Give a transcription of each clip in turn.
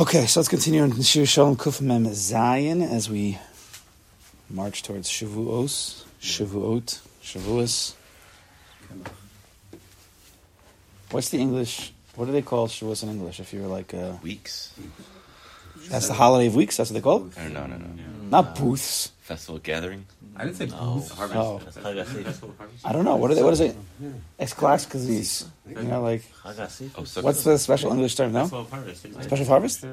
Okay, so let's continue on Shir Shalom Kuf Mem Zayin as we march towards Shavuos, Shavuot, Shavuos. What's the English? What do they call Shavuos in English? If you were like, uh, Weeks? that's the holiday of weeks. That's what they call it. No, no, no. Not booths. Festival gathering? I didn't say No. booth. Harvest. Oh. Chagasif. I don't know. What are they? What is it? Ex class because You know, like Chagasif. Oh, so what's the special English term? No, special harvest. All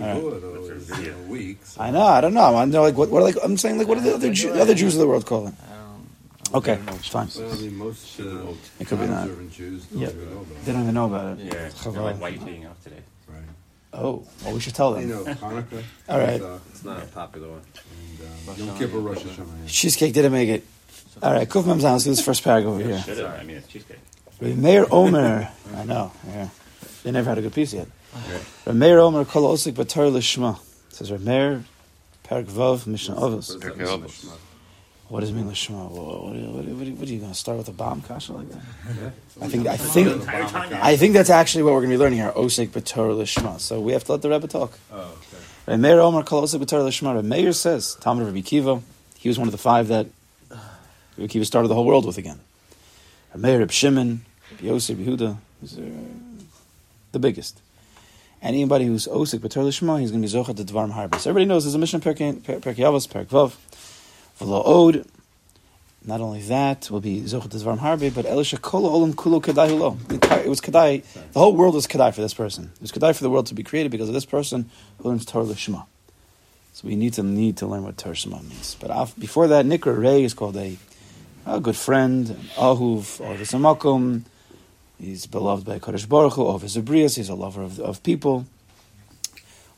right. weeks. I know. I don't know. I know. Like what? What are like? I'm saying like what are the other Jew, the other Jews of the world call it? Okay, it's fine. Well, I mean, most uh, It could be that. Jews don't Yeah. even know about They it. don't even know about it. Yeah. They're Chazal. like, why are you taking off today? Right. Oh, well, we should tell I them. know Hanukkah. All right. Pesach, It's not a popular one. And, um, Yom Kippur, Rosh Hashanah. Cheesecake didn't make it. All right, Kuf Mem Zayin. Let's do this first paragraph over here. Should. I mean, it's cheesecake. Meir Omer. I know. Yeah. They never had a good piece yet. Meir Omer Kol Osik Batar Lishma. It says Meir Parak Vav Mishnah Avos. Pirkei Avos. What does it mean Lishma? What, what, what, what, what are you going to start with a bomb kasha like that? I think I think I think that's actually what we're going to be learning here. Osik Batar Lishma. So we have to let the Rebbe talk. Oh, okay. Meir Omer Kol Osik Batar Lishma. Meir says Talmud of Rabbi Kiva. He was one of the five that Rabbi Kiva started the whole world with again. Meir Reb Shimon, Reb Yosef, Yehuda, is, the biggest. Anybody who's Osik B'Tor Lishma, he's going to be Zochat the Dvarm Harbe. So everybody knows there's a mission Perkei Per- Perkei Avos, Perk Vav, V'lo Od. Not only that, will be Zochat the Dvarm Harbe, but Elisha Kol Olam Kulo Kedai Hulo. It was Kedai, the whole world was Kedai for this person. It was Kedai for the world to be created because of this person who learns Torah Lishma. So we need to need to learn what Torah Lishma means. But before that, Nikra Ray is called a, a good friend, Ahuv, Ovis Amakum, He's beloved by Kodesh Baruch Hu, of his Abrias, he's a lover of, of people.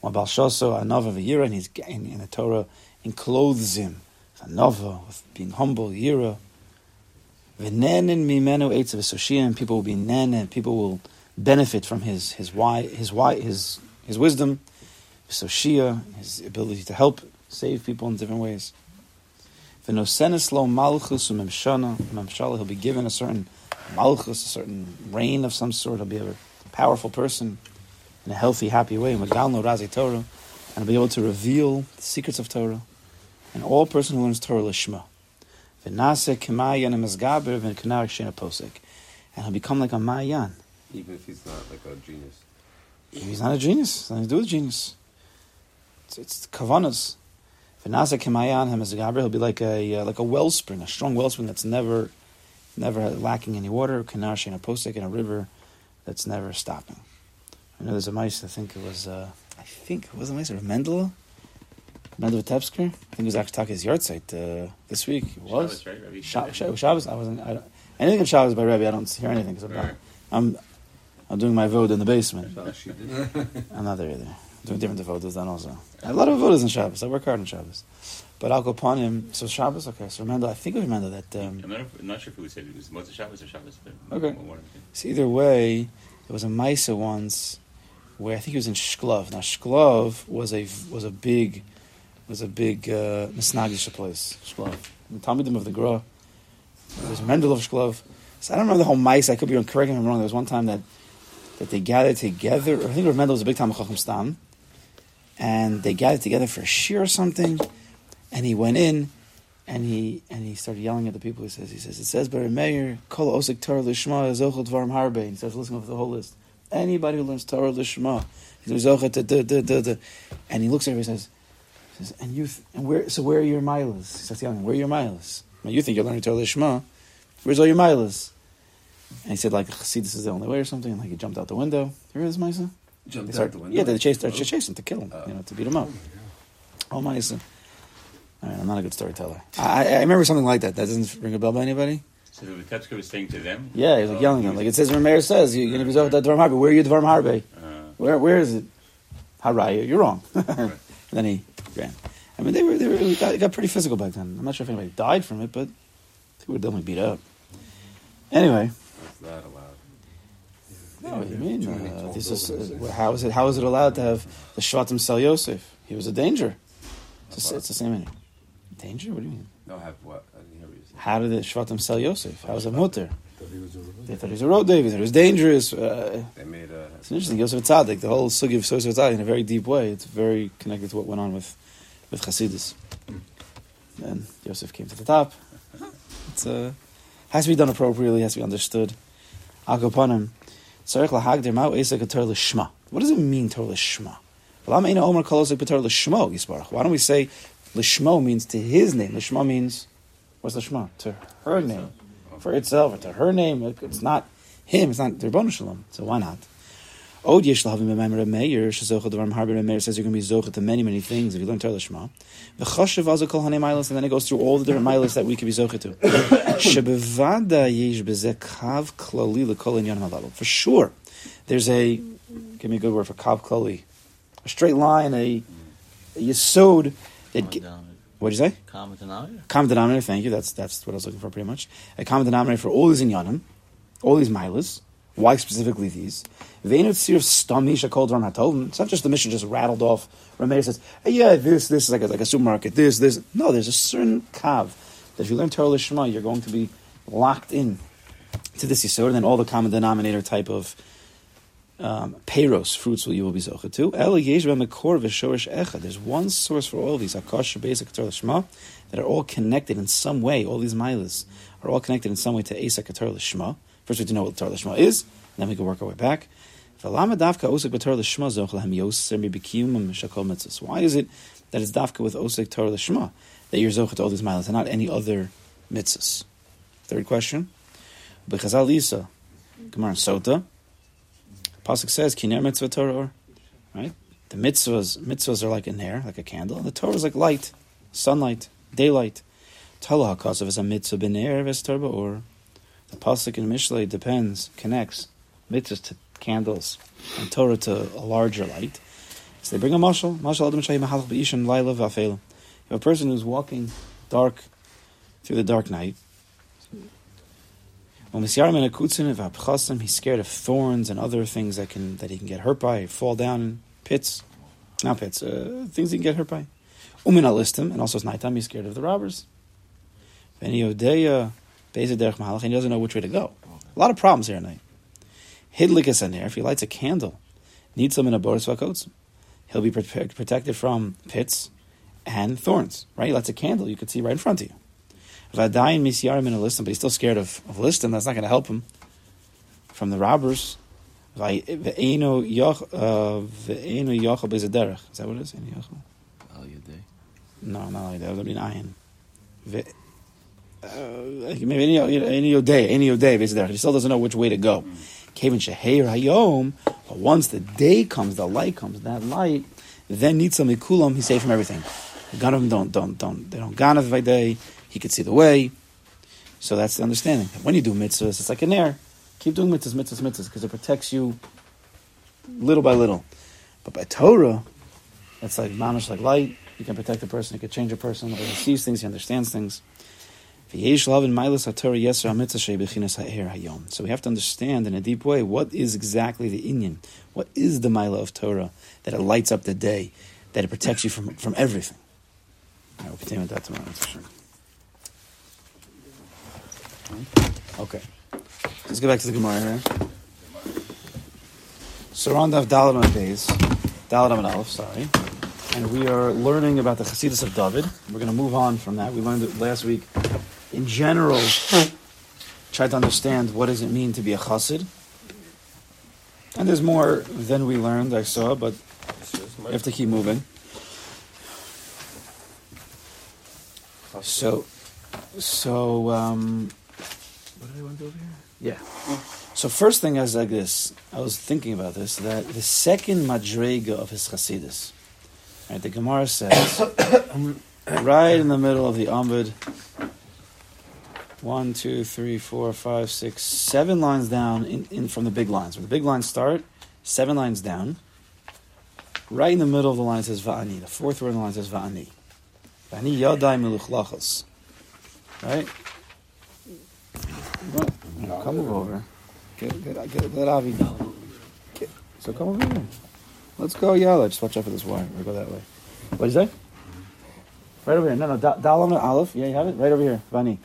One Baal Shoso, a Nava of a Yira, and he's in, in the Torah enclothes him. A Nava, with being humble, Yira. V'nenen mimenu eitz of and people will be nen, and people will benefit from his his why his why his his wisdom, Esoshia, his ability to help save people in different ways. V'nosenes lo malchus u'memshana, memshala, he'll be given a certain malchus, a certain reign of some sort. He'll be a powerful person in a healthy, happy way. Razi and he'll be able to reveal the secrets of Torah. And all person who learns Torah lishma, v'nase kemayan emezgaber v'kenar shena posek, and he'll become like a mayan. Even if he's not like a genius. If He's not a genius. Nothing to do with genius. It's, it's kavanas. V'nase kemayan emezgaber, he'll be like a uh, like a wellspring, a strong wellspring that's never never lacking any water. Kenar shena posek, in a river that's never stopping. I know there's a mice. I think it was. Uh, I think it was a mice or Mendele. Mendel Vitebsker. I think it was actually Take's yard site uh, this week. It was. Shabbos, right? Rabbi Sha- Sha- Shabbos. I wasn't. I don't, anything in Shabbos by Rebbe, I don't hear anything because I'm, not- I'm I'm doing my vote in the basement. I'm not there either. I'm doing different devotas then also. A lot of devotas in Shabbos. I work hard on Shabbos. But I'll go upon him. So Shabbos, okay. So remember, I think it was remember that. Um, I'm not, I'm not sure if it was said it was Moses Shabbos or Shabbos, but Okay. of. So either way, there was a Misa once where I think he was in Shklov. Now Shklov was a was a big was a big uh, place. Shklov, the Talmudim of the Gra. There was Mendel of Shklov. So I don't remember the whole mice. I could be wrong. Correct if I'm wrong. There was one time that that they gathered together. I think Mendel was a big time Chacham Stam, and they gathered together for a shir or something. And he went in, and he and he started yelling at the people. He says, he says, it says, "Bar Meir kol osik Torah lishma zochel dvarim harbe." He starts listening to the whole list. Anybody who learns Torah lishma, da da. And he looks at everybody and says, he says, "And you, th- and where? So where are your milas?" He starts yelling, "Where are your milas? Now you think you're learning Torah lishma? Where's all your milas?" And he said, "Like see, this is the only way, or something." And like he jumped out the window. Here is Misa. Jumped start, out the window. yeah, they chased, they chased him to kill him, Oh. you know, to beat him up. Oh my son. All right, I'm not a good storyteller. I, I I remember something like that. That doesn't ring a bell by anybody. So the Vitebsker was saying to them, Yeah, he was like yelling at him. Like it says, Rameir says, you're going to be Zohar that Dvarm Harbe. Where are you, Dvarm Harbe? uh, Where, where is it? Haraya, you're wrong. and then he ran. I mean, they were, they were, it got, it got pretty physical back then. I'm not sure if anybody died from it, but they were definitely beat up. Anyway, That's not allowed. no, what do you mean? Uh, this is, uh, how is it? How is it allowed to have the Shvatim sell Yosef? He was a danger. It's, it's the same. thing. Danger? What do you mean? No, have what? I didn't hear what you said. How did the Shvatim sell Yosef? How was it mutter? Thought he was a They thought he was a road David, he was dangerous. Uh, They made a. it's interesting. Yosef Tzaddik, the whole sugi of Yosef Tzaddik, in a very deep way, it's very connected to what went on with with Hasidus. And Yosef came to the top. It's uh, has to be done appropriately, has to be understood. Akopanim. Tzarech lahagdir ma'u esek. What does it mean, Torah l'shma? Why don't we say Lishmo means to his name? Lishma means, what's Lishma? To her name. For itself, or to her name. It's not him, it's not the Ribbon Shalom. So why not? Od yesh lahavim b'maimer Meir, shezocha devar harber Meir says you're going to be zocha to many, many things if you learn Torah Lishma. V'choshev azo kol hanei milas, and then it goes through all the different milas that we could be zocha to. Shebevada yesh bezeh kav klali l'kol inyan halalu. For sure, there's a, give me a good word for kav klali, a straight line, a, a yisod that, what'd you say? Common denominator. common denominator. Thank you. That's that's what I was looking for, pretty much. A common denominator for all these inyanim, all these milas. Why specifically these? Ve'enu stamisha called Ram Hatovim. It's not just the mission just rattled off. Rameir says, hey, "Yeah, this this is like a, like a supermarket. This this." No, there's a certain kav that if you learn Torah Lishma, you're going to be locked in to this yisod, and then all the common denominator type of um, peiros fruits will you will be zocha to. El mekor v'shorish echad. There's one source for all these akash basic that are all connected in some way. All these milas are all connected in some way to Esak Lishma. First, we have to know what Torah Lishma is, then we can work our way back. Why is it that it's dafka with osik Torah Lishma that you're zocha to all these milas and not any other mitzvahs? Third question. Gemara Sota. Pasuk says, "Kiner mitzvah Torah." Right? The mitzvahs, mitzvahs are like an air, like a candle. The Torah is like light, sunlight, daylight. Tala hakasav is a mitzvah b'ner ves Torah or. The pasuk in Mishlei depends, connects mitzvahs to candles and Torah to a larger light. So they bring a mashal. Mashal adam shayim mahalach b'ishan laila v'afel. You have a person who's walking dark through the dark night. He's scared of thorns and other things that can that he can get hurt by, fall down in pits, not pits, uh, things he can get hurt by. Umina list him, and also it's nighttime. He's scared of the robbers. And he doesn't know which way to go. A lot of problems here at night. Hidlikas in there. If he lights a candle, needs some in a boris. He'll be protected from pits and thorns. Right? He lights a candle, you could see right in front of you. Vadayin misyarim in a listim, but he's still scared of, of listim. That's not going to help him from the robbers. Ve'eno yoch- uh, yochel bezederech. Is that what it is? Ve'eno yochel? Al Yadei. No, not like that. That would be an ayin. Ve- uh, maybe any any day, any day, basically. He still doesn't know which way to go. Kevin sheheir hayom. But once the day comes, the light comes, that light, then nitzam mikulam. He's safe from everything. Ganav don't don't don't they don't ganav by day. He could see the way. So that's the understanding. When you do mitzvahs, it's like an air. Keep doing mitzvahs, mitzvahs, mitzvahs, because it protects you little by little. But by Torah, it's like mamish, like light. You can protect a person. You can change a person. He sees things. He understands things. So we have to understand in a deep way what is exactly the inyan, what is the mila of Torah that it lights up the day, that it protects you from, from everything. Right, we'll continue with that tomorrow. Okay, let's go back to the Gemara here. So we're on Dalit on days, on Aleph, sorry, and we are learning about the Chassidus of David. We're going to move on from that. We learned it last week. In general, try to understand what does it mean to be a chassid. And there's more than we learned, I saw, but we have to keep moving. So, so, um, what did I want to do over here? Yeah. So first thing I was like this. I was thinking about this that the second madrega of his chasidus, right? The Gemara says, right in the middle of the Amud, one, two, three, four, five, six, seven lines down in, in from the big lines. Where the big lines start, seven lines down. Right in the middle of the line says va'ani. The fourth word in the line says va'ani. Va'ani yadai meluchlachos. Right? Well, come over. Get, get, get, get Avi. Get, so come over here. Let's go, Yalla. Just watch out for this wire. We'll go that way. What did you say? Right over here. No, no. Da- Dal on Aleph. Yeah, you have it? Right over here. Vani.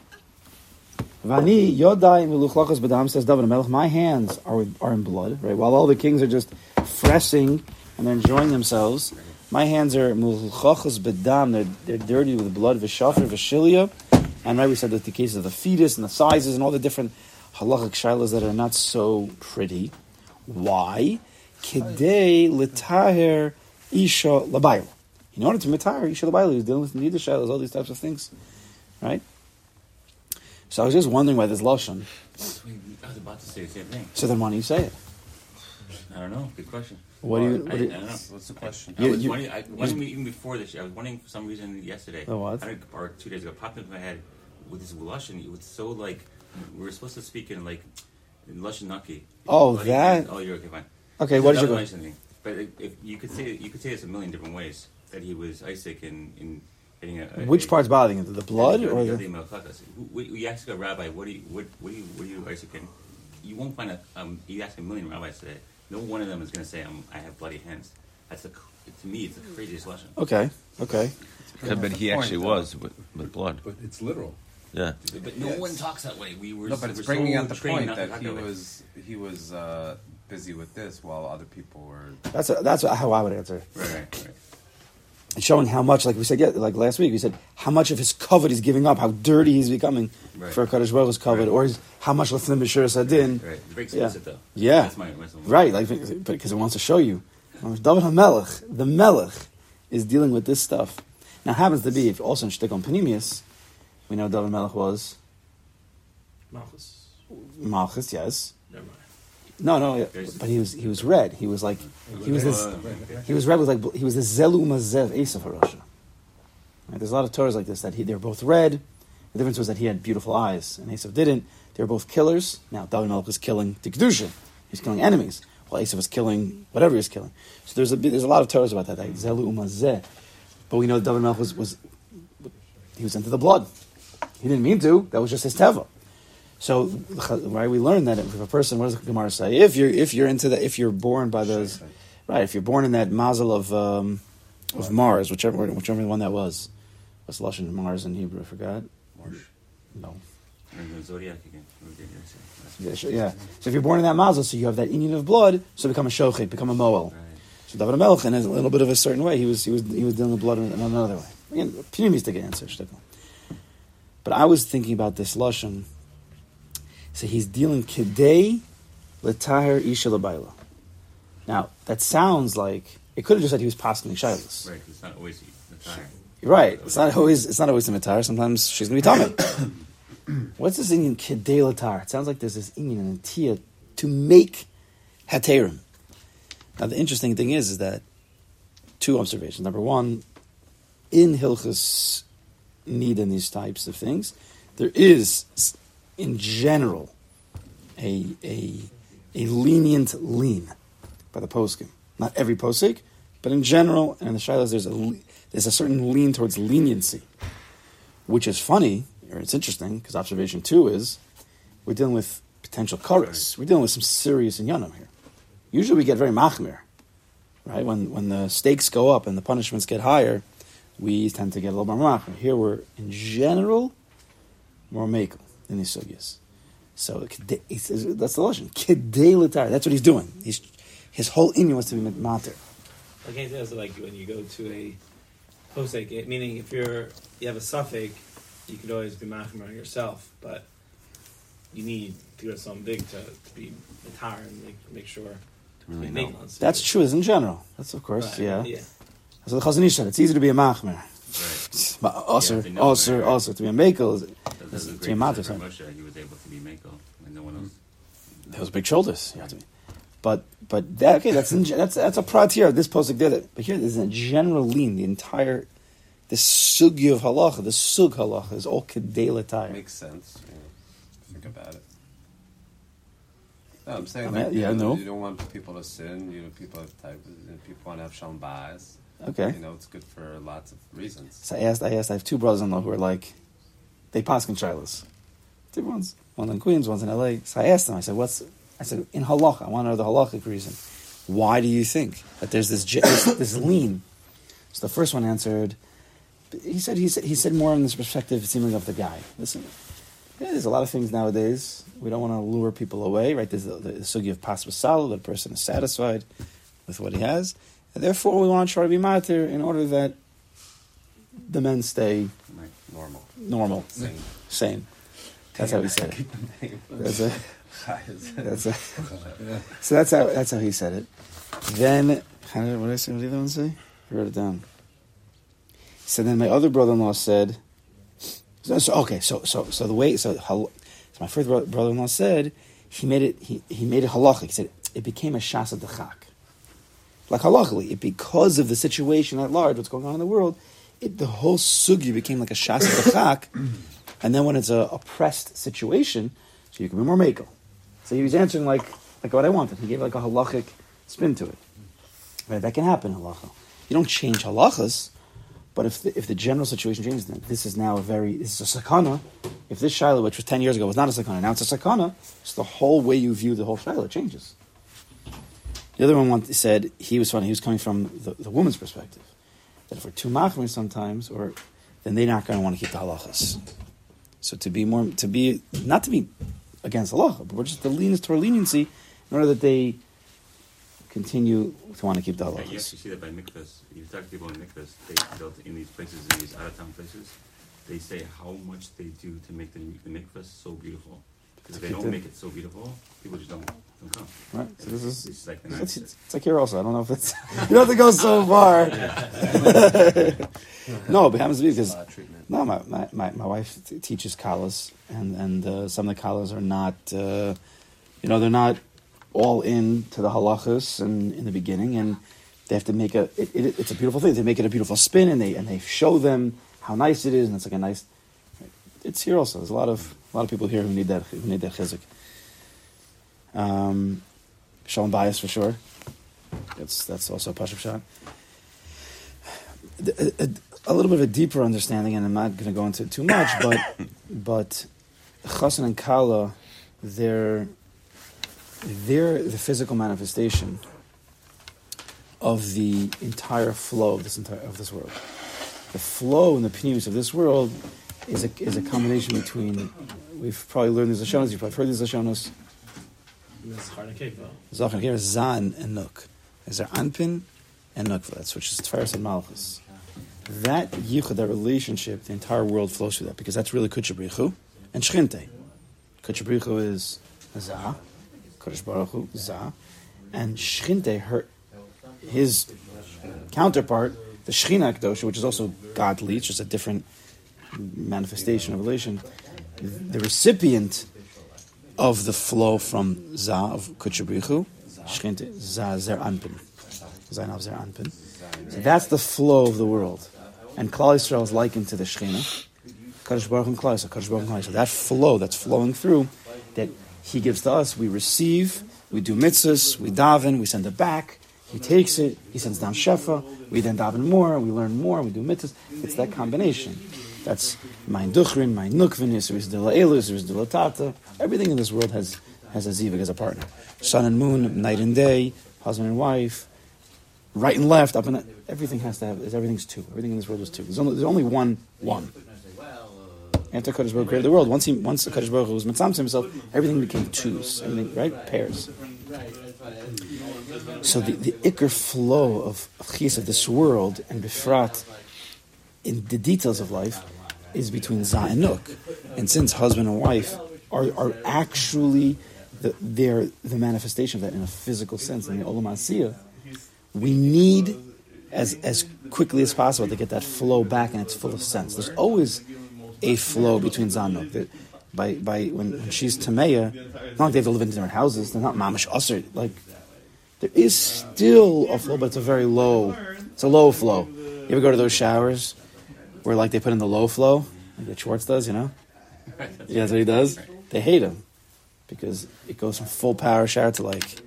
Vani Yodai Meluchlachas Badam says David Melech, my hands are are in blood, right? While all the kings are just freshing and they're enjoying themselves, my hands are Meluchlachas Badam, they're, they're dirty with blood, Vishafir, Vishilia. And right, we said that the cases of the fetus and the sizes and all the different halachic shilas that are not so pretty. Why? Kidei litaher isha labayla. In order to mitahir isha labayla, he was dealing with nida shilas, all these types of things, right? So I was just wondering why this lashon. I was about to say the same thing. So then why don't you say it? I don't know. Good question. What do you? What I do you don't know. What's the question? I was you- wondering, I, wondering even before this. I was wondering for some reason yesterday. Oh, what? I or two days ago, popped into my head with this Lushan. It was so like we were supposed to speak in like in Lushan Naki. Oh, Like, that- Oh, you're okay. Fine. okay, what did you That go? was. But if, if you could say you could say this a million different ways that he was Isaac in in getting a, a Which a- part's bothering you? The blood Yodi- or Yodi the? Melchizedek. We, we ask a rabbi, what do you, what, what do you, what do you, Isaac? And you won't find a, um, you ask a million rabbis today. No one of them is going to say, um, I have bloody hands. That's the, to me, it's the craziest lesson. Okay, okay. Yeah, but he actually was with, with blood. But it's literal. Yeah. But no one talks that way. We were, No, but it's bringing so out the point that he was he was uh, busy with this while other people were. That's that's how I would answer. Right, right, right. Showing how much, like we said, yeah, like last week, we said how much of his covet he's giving up, how dirty he's becoming Right. for Kadosh Baruch Hu's covet, Right. or his, how much Lefnim B'Shir Sadin. Right. It breaks Yeah. yeah. though. Yeah. That's my, that's my Right, like because it wants to show you. David HaMelech, the Melech, is dealing with this stuff. Now, it happens to be, if also in Shtikon Panemius, we know David Melech was Malchus. Malchus, yes. Never mind. No, no, yeah, but he was he was red. He was like he was this he was red with like he was the Zelu Mazev Esav Harasha. Right, there's a lot of Torahs like this that he, they were both red. The difference was that he had beautiful eyes and Esav didn't. They were both killers. Now David Melech was killing the kedusha. He's killing enemies, while Esav was killing whatever he was killing. So there's a there's a lot of Torahs about that. Like Zelu Umazeh. But we know David Melech was, was he was into the blood. He didn't mean to. That was just his teva. So, right, we learned that if a person, what does the Gemara say? If you're if you're into that, if you're born by those, right, if you're born in that mazel of um, of Mars, whichever whichever one that was, what's lashon Mars in Hebrew? I forgot. Marsh. No. Zodiac again. We did this, that's- Yeah, sure, yeah. So if you're born in that mazel, so you have that union of blood, so become a shochet, become a moel. Right. So David Melech, in a little bit of a certain way, he was he was he was dealing with blood in another way. Again, pneumistic answer, shtickle. But I was thinking about this lashon. So he's dealing kidei letahir isha labayla. Now that sounds like it could have just said he was passing shilas. Right, it's not always. You're right. It's not always it's not always the matar. Sometimes she's going to be tummy. What's this Indian kidei latar? It sounds like there's this Indian and tia to make haterim. Now the interesting thing is, is that two observations. Number one, in Hilchas need in these types of things, there is, in general, a a a lenient lean by the poskim. Not every posik, but in general, and in the shilas, there's a there's a certain lean towards leniency, which is funny or it's interesting because observation two is we're dealing with potential chorus. We're dealing with some serious inyanim here. Usually, we get very machmir, right? When when the stakes go up and the punishments get higher, we tend to get a little more machmir. Here, we're in general more makel in these sugyas. So kede- he says- that's the lotion. Kidei l'tar. That's what he's doing. He's his whole inyan was to be mater. I can't say also like when you go to a posek, meaning if you're you have a suffix, you could always be machmer on yourself, but you need to go to something big to, to be entire and make make sure really make know. That's true as in general. That's of course, Right, yeah. yeah. So the Chazon Ish said it's easy to be a machmer. Right. But also, Yeah, also, that. also to be a makel. is- To be a matter, sorry. Moshe. He was able to be Mako, and no one else. Those big shoulders. You have to be. But but that, okay, that's in, that's that's a prat here. This posik did it, but here there's a general lean. The entire this sugi of halacha, the sug halacha is all kedei Makes sense. Know, think about it. No, I'm saying I like mean, yeah, you, know, no. you don't want people to sin. You know, people have type. People want to have shalom bias. Okay. You know, it's good for lots of reasons. So I asked, I asked, I have two brothers-in-law who are like, they pass in shilas. Two ones, one in Queens, one's in L.A. So I asked them, I said, what's, I said, in halacha, I want to know the halachic reason. Why do you think that there's this, this, this lean? So the first one answered, he said, he said, he said more in this perspective, seemingly of the guy. Listen, Yeah, there's a lot of things nowadays. We don't want to lure people away, right? There's the, the, the sugi of pas that a person is satisfied with what he has. And therefore, we want to try to be matir in order that the men stay. Normal. normal, Same. sane. That's how he said it. That's a, that's a, so that's how that's how he said it. Then, how did, what did I say? What did the other one say? I wrote it down. So then my other brother-in-law said, so, so- okay, so so so the way so, so my first brother-in-law said he made it he, he made it halachic. He said it became a shasa dechak. Like halachically, because of the situation at large, what's going on in the world, it, the whole sugi became like a shasa dechak. And then when it's a oppressed situation, so you can be more makel. So he was answering like like what I wanted. He gave like a halachic spin to it. Right, that can happen halacha. You don't change halachas, but if the, if the general situation changes, then this is now a very this is a sakana. If this shiloh, which was ten years ago, was not a sakana, now it's a sakana. So the whole way you view the whole shiloh changes. The other one said he was funny. He was coming from the, the woman's perspective that if we're too machmir sometimes, or then they're not going to want to keep the halachas. So to be more, to be not to be against halacha, but we're just to lean toward leniency in order that they continue to want to keep the you halachas. actually see that by mikvahs. You talk to people in mikvahs, they built in these places, in these out of town places, they say how much they do to make the, the mikvahs so beautiful. Because if they don't make it so beautiful, people just don't, don't. Right. So this is It's like the it's, it's, it's like here also. I don't know if it's you don't have to go so far. no, but it happens to be because no, my, my, my, my wife t- teaches kalas, and and uh, some of the kalas are not, uh, you know, they're not all in to the halachas and in the beginning, and they have to make a. It, it, it's a beautiful thing. They make it a beautiful spin, and they and they show them how nice it is, and it's like a nice. It's here also. There's a lot of a lot of people here who need that who need that chizuk. Um, Shalom bias for sure. That's that's also a pashup shot. A, a, a little bit of a deeper understanding, and I'm not going to go into it too much, but but Chassan and Kala, they're they're the physical manifestation of the entire flow of this entire of this world. The flow and the pneus of this world is a is a combination between. We've probably learned these Lashonos. You've probably heard these Lashonos. Zachan here is Zan and Nuk. Zeir Anpin and Nukva? That's which is Tferes and Malchus. That yichud, that relationship, the entire world flows through that because that's really Kutchabrichu and Shchinte. Kutchabrichu is Za, Kodesh Baruch Hu, Za, and Shchinte, her, his counterpart, the Shechina Kedosha, which is also godly, it's just a different manifestation of relation. The recipient of the flow from Za of Kutchabrichu, Zer Anpin. Zer Anpin. So that's the flow of the world. And Klal Yisrael is likened to the Shechina. Kadosh Baruch Hu Klal Yisrael, Baruch Hu Yisrael. That flow that's flowing through, that He gives to us, we receive, we do mitzvahs, we daven, we send it back. He takes it, He sends down Shefa, we then daven more, we learn more, we do mitzvahs. It's that combination. That's mein duchrin, mein nukvin, Yisris de la elu, Yisris de tata. Everything in this world has, has a zivig as a partner. Sun and moon, night and day, husband and wife, right and left, up and. Everything has to have. Everything's two. Everything in this world is two. There's only, there's only one one. After Kadosh Baruch created the world, once he once the Baruch was mitzvah himself, everything became twos. Everything right pairs. So the, the ikr flow of chis of this world and bifrat in the details of life is between za and nuk, and since husband and wife are are actually the, they're the manifestation of that in a physical sense in the olam asiyah, we need as as quickly as possible to get that flow back in its fullest sense. There's always a flow between Zanuk. That by by when, when she's Tameya, not like they have to live in different houses. They're not mamish usher. Like there is still a flow, but it's a very low. It's a low flow. You ever go to those showers where like they put in the low flow, like that Schwartz does, you know? Yeah, that's what he does. They hate him because it goes from full power shower to like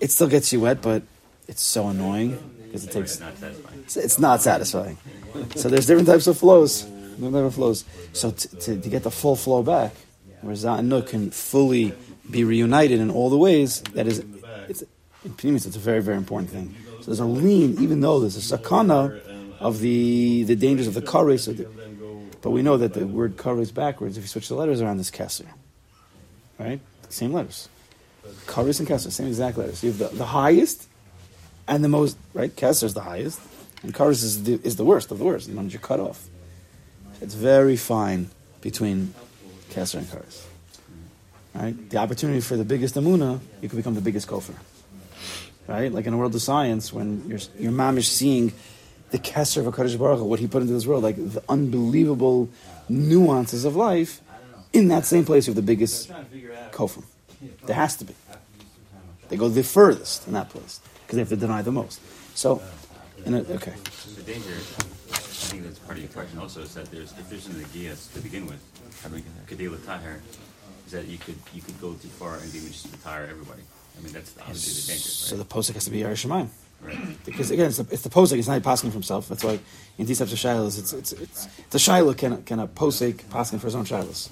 it still gets you wet, but it's so annoying because it takes It's not satisfying. it's, not satisfying. So there's different types of flows. Different type of flows. So t- to, to get the full flow back, where Nuk can fully be reunited in all the ways, that is, it's in Pnimis, it's a very very important thing. So there's a lean, even though there's a sakana of the the dangers of the kares, But we know that the word kara is backwards if you switch the letters around this kesser. Right? Same letters. Karis and kesser, same exact letters. You have the, the highest and the most, right? Kesser is the highest, and karis is the, is the worst of the worst, the ones you cut off. It's very fine between kesser and karis. Right? The opportunity for the biggest amuna, you could become the biggest kofar. Right? Like in a world of science, when your, your mom is seeing the kesser of HaKadosh Baruch Hu, what he put into this world, like the unbelievable nuances of life, in that same place you have the biggest kofar. There has to be. They go the furthest in that place because they have to deny the most. So, in a, okay. The danger, I think that's part of your question also, is that there's, if there's an Aegeus to begin with, How do we get that? Kadela Tahir, is that you could, you could go too far and then just retire everybody. I mean, that's obviously the danger, So the posik has to be Yerushalayim. Because again, it's the, it's the posik. It's not passing for himself. That's why in these types of shilas, it's it's it's the shilah can can a posik passing for his own shilas.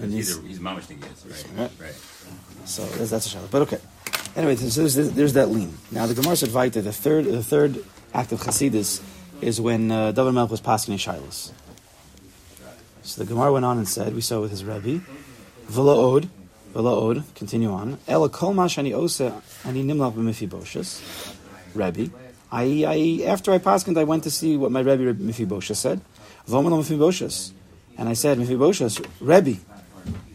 And He's, a- he's mamish Aegeus, right? Right. Right. so that's, that's a shilah. But okay. Anyway, so there's, there's that lean. Now the Gemara said weiter. The third the third act of Chasidus is when uh, David Melch was passing in shilas. So the Gemara went on and said, we saw with his Rebbe, V'lo od, v'lo od, continue on, Ela kol ma shani ose ani nimlach b'mifiboshes, Rebbe. I, I, after I passed, I went to see what my Rebbe Mephibosheth said. V'omer lo Mephibosheth. And I said, Mephibosheth, Rebbe.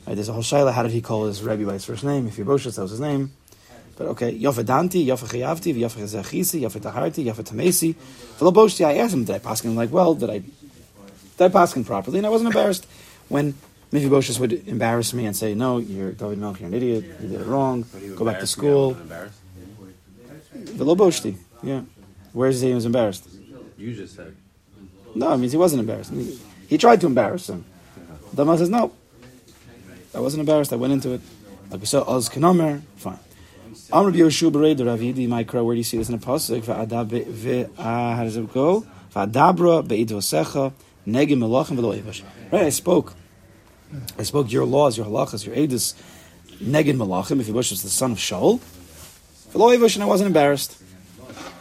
Right, there's a whole shayla, how did he call his Rebbe by his first name? Mephibosheth, that was his name. But okay, Yofa Danti, Yofa Chayavti, Yofa Zachisi, Yofa Taharti, Yofa Tamesi. V'lo boshti, I asked him, did I pass him like, well, did I did I pass him properly? And I wasn't embarrassed when Mephibosheth would embarrass me and say, no, you're David Melch, you're an idiot, you did it wrong, go back to school. Boshti, yeah. Where does he say he was embarrassed? You just said. No, it means he wasn't embarrassed. He, he tried to embarrass him. Damal says, no, I wasn't embarrassed, I went into it. Like we saw, Oz Kenomer, fine. Amr Yoshua Bered Ravidi Mikra, where do you see this in a pasuk? How does it go? Va'adabra be'id vosecha negim melachim v'lo. Right, I spoke. I spoke your laws, your halachas, your edus, negin melachim, if Yebush was the son of Shaul. V'lo and I wasn't embarrassed.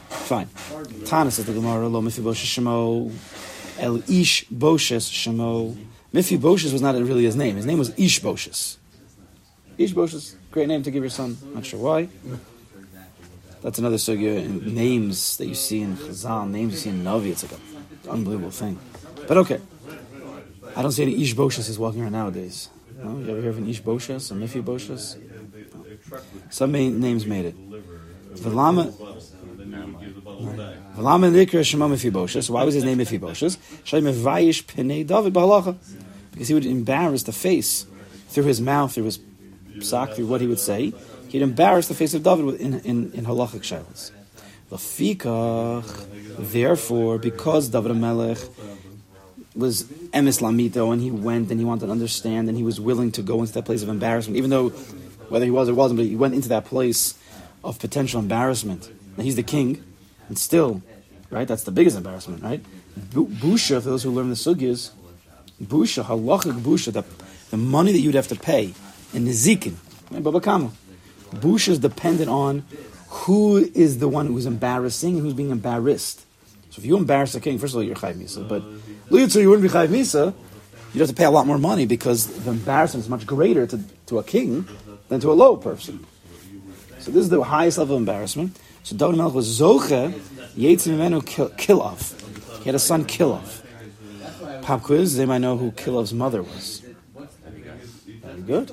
Fine. Tana says the Gemara, lo Mephibosheth Shemo, El Ish Boshes Shemo. Mephibosheth was not really his name. His name was Ish Boshes. Ish Boshes, great name to give your son. Not sure why. That's another sugya in names that you see in Chazal, names you see in Navi. It's like an unbelievable thing. But okay. I don't see any Ish Boshes is walking around nowadays. No? You ever hear of an Ish Boshes, a Mephi Boshes? Some ma- names made it. Velama, Velama Nikra Shema Mephibosheth. Why was his name Mephibosheth? B'Halacha. Because he would embarrass the face through his mouth, through his sock, through what he would say. He'd embarrass the face of David in, in, in halachic shilas. Lafikach, therefore, because David Melech was emes lamito, and he went and he wanted to understand, and he was willing to go into that place of embarrassment, even though whether he was or wasn't, but he went into that place of potential embarrassment. Now he's the king, and still, right? That's the biggest embarrassment, right? Bu- Busha, for those who learn the sugyas, busha, halachic busha, the, the money that you'd have to pay in nizikin, right? Baba Kama. Busha is dependent on who is the one who's embarrassing and who's being embarrassed. So if you embarrass the king, first of all, you're chayv misa. But Luyitzu, you wouldn't be chayv misa. You'd have to pay a lot more money because the embarrassment is much greater to, to a king than to a low person. So this is the highest level of embarrassment. So David Melech was zoche yetzim mimenu Kil- kilov. He had a son Kilov. Pop quiz. They might know who Kilov's mother was. Very good.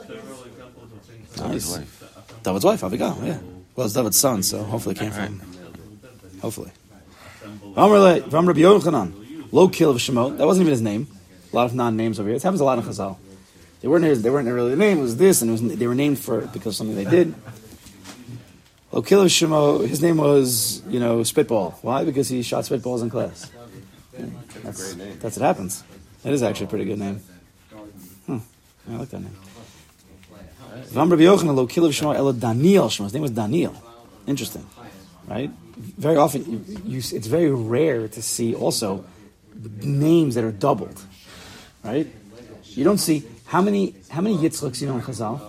David's Nice. wife. David's wife, Abigail. Yeah. Well, it's David's son, so hopefully it came from. Him. Hopefully. V'amar Rabbi Yochanan, Lo Kilov Shemot. That wasn't even his name. A lot of non-names over here. It happens a lot in Chazal. They weren't his, they weren't really their name. It was this, and it was, they were named for because of something they did. Lo Kilov Shemo. His name was you know Spitball. Why? Because he shot spitballs in class. Yeah, that's, that's what happens. That is actually a pretty good name. Hmm. I like that name. Vam Rabbi Yochanan lo Kilov Shemo Ela Daniel Shemo. His name was Daniel. Interesting, right? Very often, you, you, it's very rare to see also names that are doubled, right? You don't see how many how many Yitzchaks you know in Chazal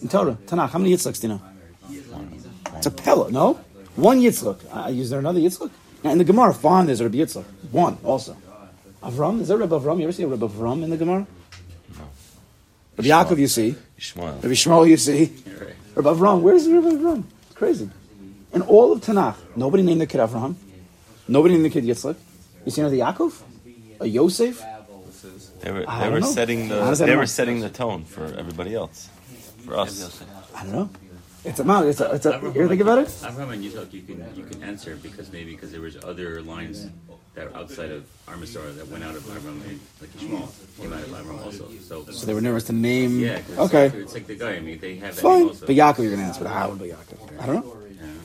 in Torah Tanakh. How many Yitzchaks do you know? It's a Pella, no? One Yitzchak. Uh, is there another Yitzchak? Now, in the Gemara, Fon there's Rabbi Yitzchak. One also. Avram, is there Rabbi Avram? You ever see a Rabbi Avram in the Gemara? No. Rabbi Yaakov, you see. Shmuel. Rabbi Shmuel, you see. Right. Rabbi Avram, where's Rabbi Avram? It's crazy. In all of Tanakh, nobody named the kid Avraham. Nobody named the kid Yitzchak. You see another Yaakov? A Yosef? They were they don't were know. setting the Honestly, they don't were setting the tone for everybody else, for us. I don't know. It's a man. It's a. It's a. You ever think about it? Abraham and Yitzchak, you can you can answer because maybe because there was other lines that were outside of Armistar that went out of Abraham, and like Ishmael came out of Abraham also. So, So they were nervous to name. yeah, 'cause Okay. it's, it's like the guy. I mean, they have that Fine. But Yaakov, you're going to answer. But how would be Yaakov? I don't know.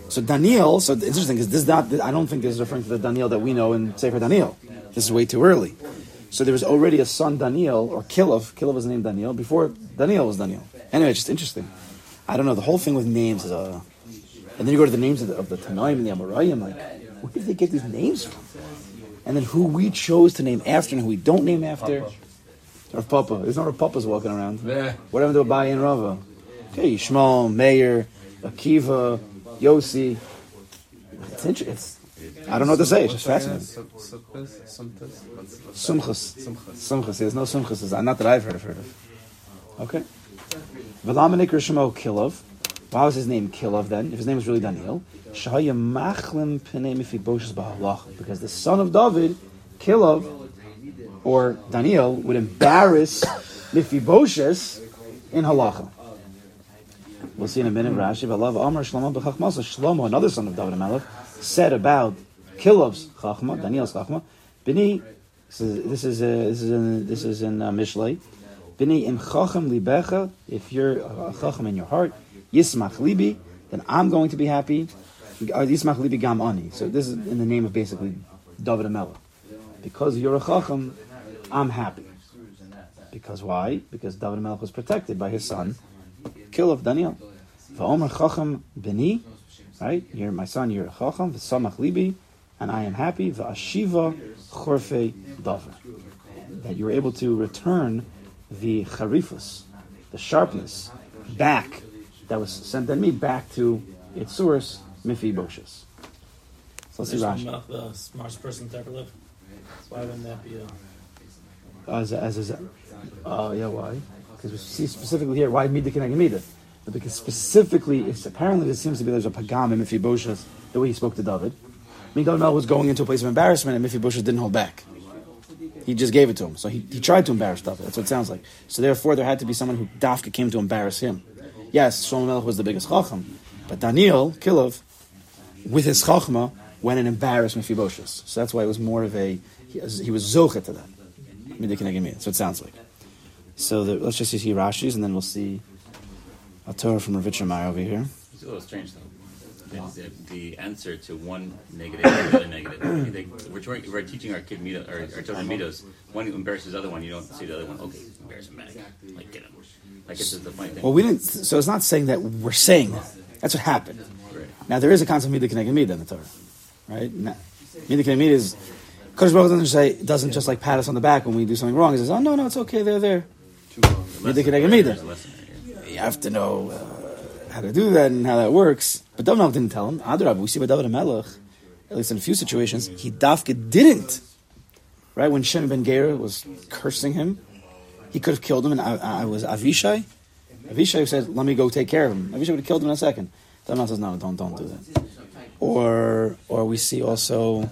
So Daniel, so it's interesting because this is not, I don't think this is referring to the Daniel that we know in Sefer Daniel. This is way too early. So there was already a son Daniel, or Kilov. Kilov was named Daniel before Daniel was Daniel. Anyway, it's just interesting. I don't know. The whole thing with names is a. And then you go to the names of the, of the Tanaim and the Amoraim, like, where did they get these names from? And then who we chose to name after and who we don't name after. Or Papa. There's not no Papas walking around. Yeah. What happened to Abai and Rava? Okay, Shmuel, Meir, Akiva, Yossi. It's interesting. I don't know what to say. It's just fascinating. Sumchas. Sumchas. There's no Sumchas. Not that I've heard of. Heard of. Okay. V'lamanik Shemo Kilov. Why was his name Kilov then? If his name was really Daniel. Because the son of David, Kilov, or Daniel, would embarrass Mephibosheth in halacha. We'll see in a minute. Rashi, Valav Amar Shlomo b'Chachmasa. Shlomo, another son of David Melech, said about Kilov's Chachma, Daniel's Chachma, Bini. This is this is, uh, this is in in uh, Mishlei. Bini im Chacham libecha. If you're a Chacham in your heart, Yismach libi, then I'm going to be happy. Yismach libi gam ani. So this is in the name of basically David Melech. Because you're a Chacham, I'm happy. Because why? Because David Melech was protected by his son, kill of Daniel. Chacham b'ni, right? You're my son. You're a Chacham. V'samach libi, and I am happy. V'ashiva chorfei davar. That you were able to return the charifus, the sharpness, back that was sent on me back to its source, Mephibosheth. So let's see Rashi. The smartest person to ever live. Why wouldn't that be a? As as as, uh, yeah, why? Because we see specifically here why Mida Keneged Mida. But because specifically, it's apparently there seems to be there's a pagam in Mephibosheth the way he spoke to David. David was going into a place of embarrassment, and Mephibosheth didn't hold back. He just gave it to him. So he, he tried to embarrass David. That's what it sounds like. So therefore, there had to be someone who Dafka came to embarrass him. Yes, Shlomo Melech was the biggest chacham, but Daniel Kilov, with his chachma, went and embarrassed Mephibosheth. So that's why it was more of a he was, he was zocha to that. So it sounds like. So the, let's just see Rashi's, and then we'll see a Torah from Rav Meyer over here. It's a little strange though. The, the answer to one negative and the other negative. They, we're, we're teaching our kid meet our, our children mitos. One embarrasses the other one. You don't see the other one. Okay, embarrass him back. Like get him. Like it's just the funny thing. Well, we didn't. So it's not saying that we're saying that. That's what happened. Right. Now there is a concept of Mida Keneged Mida in the Torah, right? Now, Mida Keneged Mida is Kodesh Baruch doesn't say doesn't just like pat us on the back when we do something wrong. He says, "Oh no, no, it's okay. They're there." Yeah. You have to know uh, how to do that and how that works. But David didn't tell him. Adrab, we see by David Melech, at least in a few situations, he dafka didn't. Right when Shimei ben Gera was cursing him, he could have killed him. And I, I was Avishai. Avishai said, "Let me go take care of him." Avishai would have killed him in a second. David says, "No, don't, don't do that." Or, or we see also,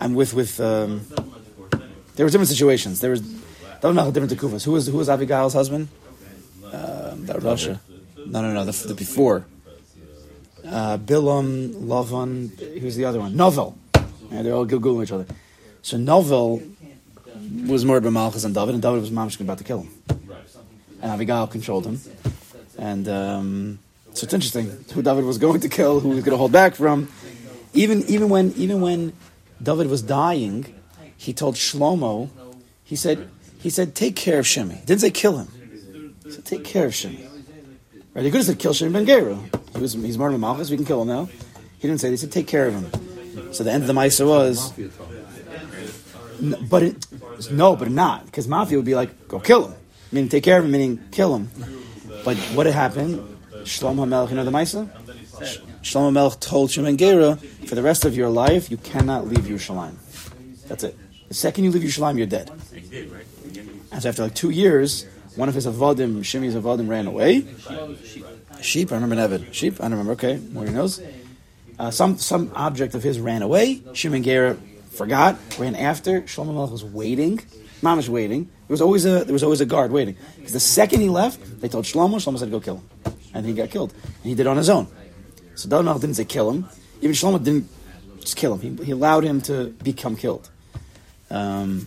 I'm with with. Um, there were different situations. There was Melech had different tekufas. Who was who was Abigail's husband? Um, that Russia. No, no, no. The, the before. Uh, Bilam, Lavan. Who's the other one? Naval. Yeah, they're all googling each other. So Naval was murdered by Malchus and David, and David was mamish about to kill him. And Abigail controlled him. And um, so it's interesting who David was going to kill, who he was going to hold back from. Even even when even when David was dying, he told Shlomo, he said he said take care of Shimei. He didn't say kill him. He said take care of Shimei. Right? He could have said kill Shimei ben Gera. He was he's by Malchus. We can kill him now. He didn't say. that. He said take care of him. So the end of the Maisa was, but it, no, but not because mafia would be like go kill him. Meaning take care of him, meaning kill him. But what had happened? Shlomo Melech, you know the Maisa? Sh- Shlomo Melech told Shimei ben Gera, for the rest of your life, you cannot leave Yerushalayim. That's it. The second you leave Yerushalayim, you're dead. And so after like two years, one of his avodim, Shimi's avodim, ran away. Sheep, I remember Nevin. Sheep, I remember. Okay, more he knows. Uh, some some object of his ran away. Shimei ben Gera forgot, ran after. Shlomo Melech was waiting. Mom was waiting. There was always a there was always a guard waiting. Because the second he left, they told Shlomo. Shlomo said, "Go kill him," and he got killed. And he did it on his own. So David Melech didn't say kill him. Even Shlomo didn't just kill him. He, he allowed him to become killed. Um,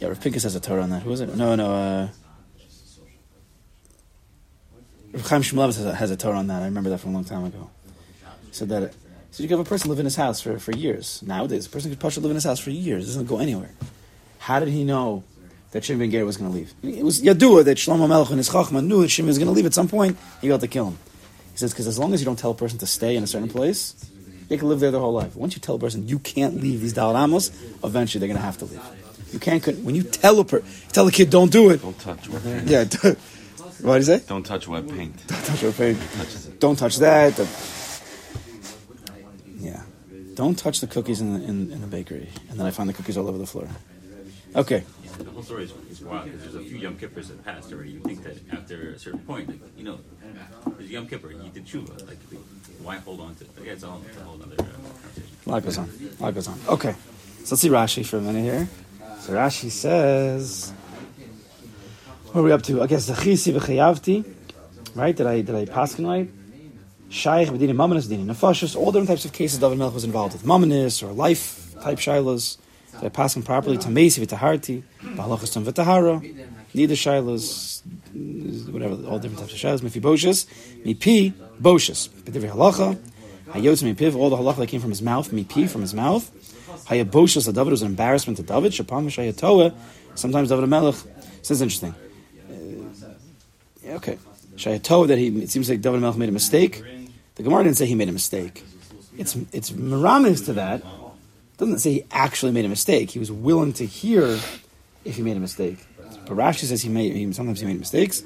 yeah, Rav has a Torah on that. Who was it? No, no. Uh, Rav Chaim Shmulevitz has a, has a Torah on that. I remember that from a long time ago. He said that. So you could have a person live in his house for, for years. Nowadays, a person could partially live in his house for years. It Doesn't go anywhere. How did he know that Shimon Ben Gera was going to leave? It was Yadua that Shlomo Melech and his Chachma knew that Shimon was going to leave at some point. He got to kill him. He says because as long as you don't tell a person to stay in a certain place, they can live there their whole life. Once you tell a person you can't leave these Dalai eventually they're going to have to leave. You can't. When you tell a per, tell a kid don't do it. Don't touch wet paint. Yeah. What do you say? Don't touch wet paint. Don't touch your paint. It. Don't touch that. The- yeah. Don't touch the cookies in the, in, in the bakery. And then I find the cookies all over the floor. Okay. The whole story is, is wild because there's a few Yom Kippurs that passed already. You think that after a certain point, like, you know, there's Yom Kippur, you did tshuva. Like, why hold on to it? But yeah, it's all it's a whole other uh, conversation. A lot goes on. A lot goes on. Okay. So let's see Rashi for a minute here. So Rashi says, what are we up to? I guess the chisi v'chayavti, right? Did I did I pass right? Shaykh v'dini mamanis dini nefashis. All different types of cases David Melech was involved with mamanis or life type shilas. Did I pass him properly? Tamesi v'taharti, b'halachas v'tahara, neither shilas, whatever, all different types of shilas. Mephiboshis, mipi boshis, b'divrei halacha. Hayotz mipiv, all the halacha that came from his mouth, mipi from his mouth. Hayaboshis, the David was an embarrassment to David. Shapam v'shayatoa. Sometimes David Melech. Is interesting. Uh, yeah, okay. Shayatoa that he it seems like David Melech made a mistake. The Gemara didn't say he made a mistake. It's it's miramis to that. Doesn't say he actually made a mistake. He was willing to hear if he made a mistake. But Rashi says he made he, sometimes he made mistakes.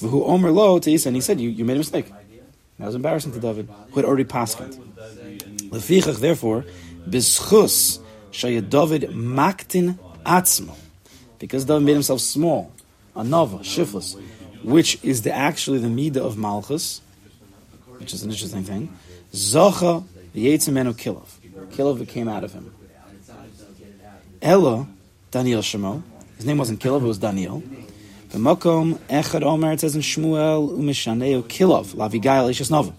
Who Omer lo to Isa, and he said you, you made a mistake. That was embarrassing to David, who had already passed it. Lefichach, therefore, bischus shaya David maktin atzmo, because David made himself small, a nova, shifless, which is the actually the midah of malchus, which is an interesting thing. Zacha yetzimenu kilov, kilov came out of him. Ella Daniel Shemo, his name wasn't Kilov, it was Daniel. The Mokom Echad Omer, it says in Shmuel, Umishaneu Kilov, Lavigail Ishes Naval.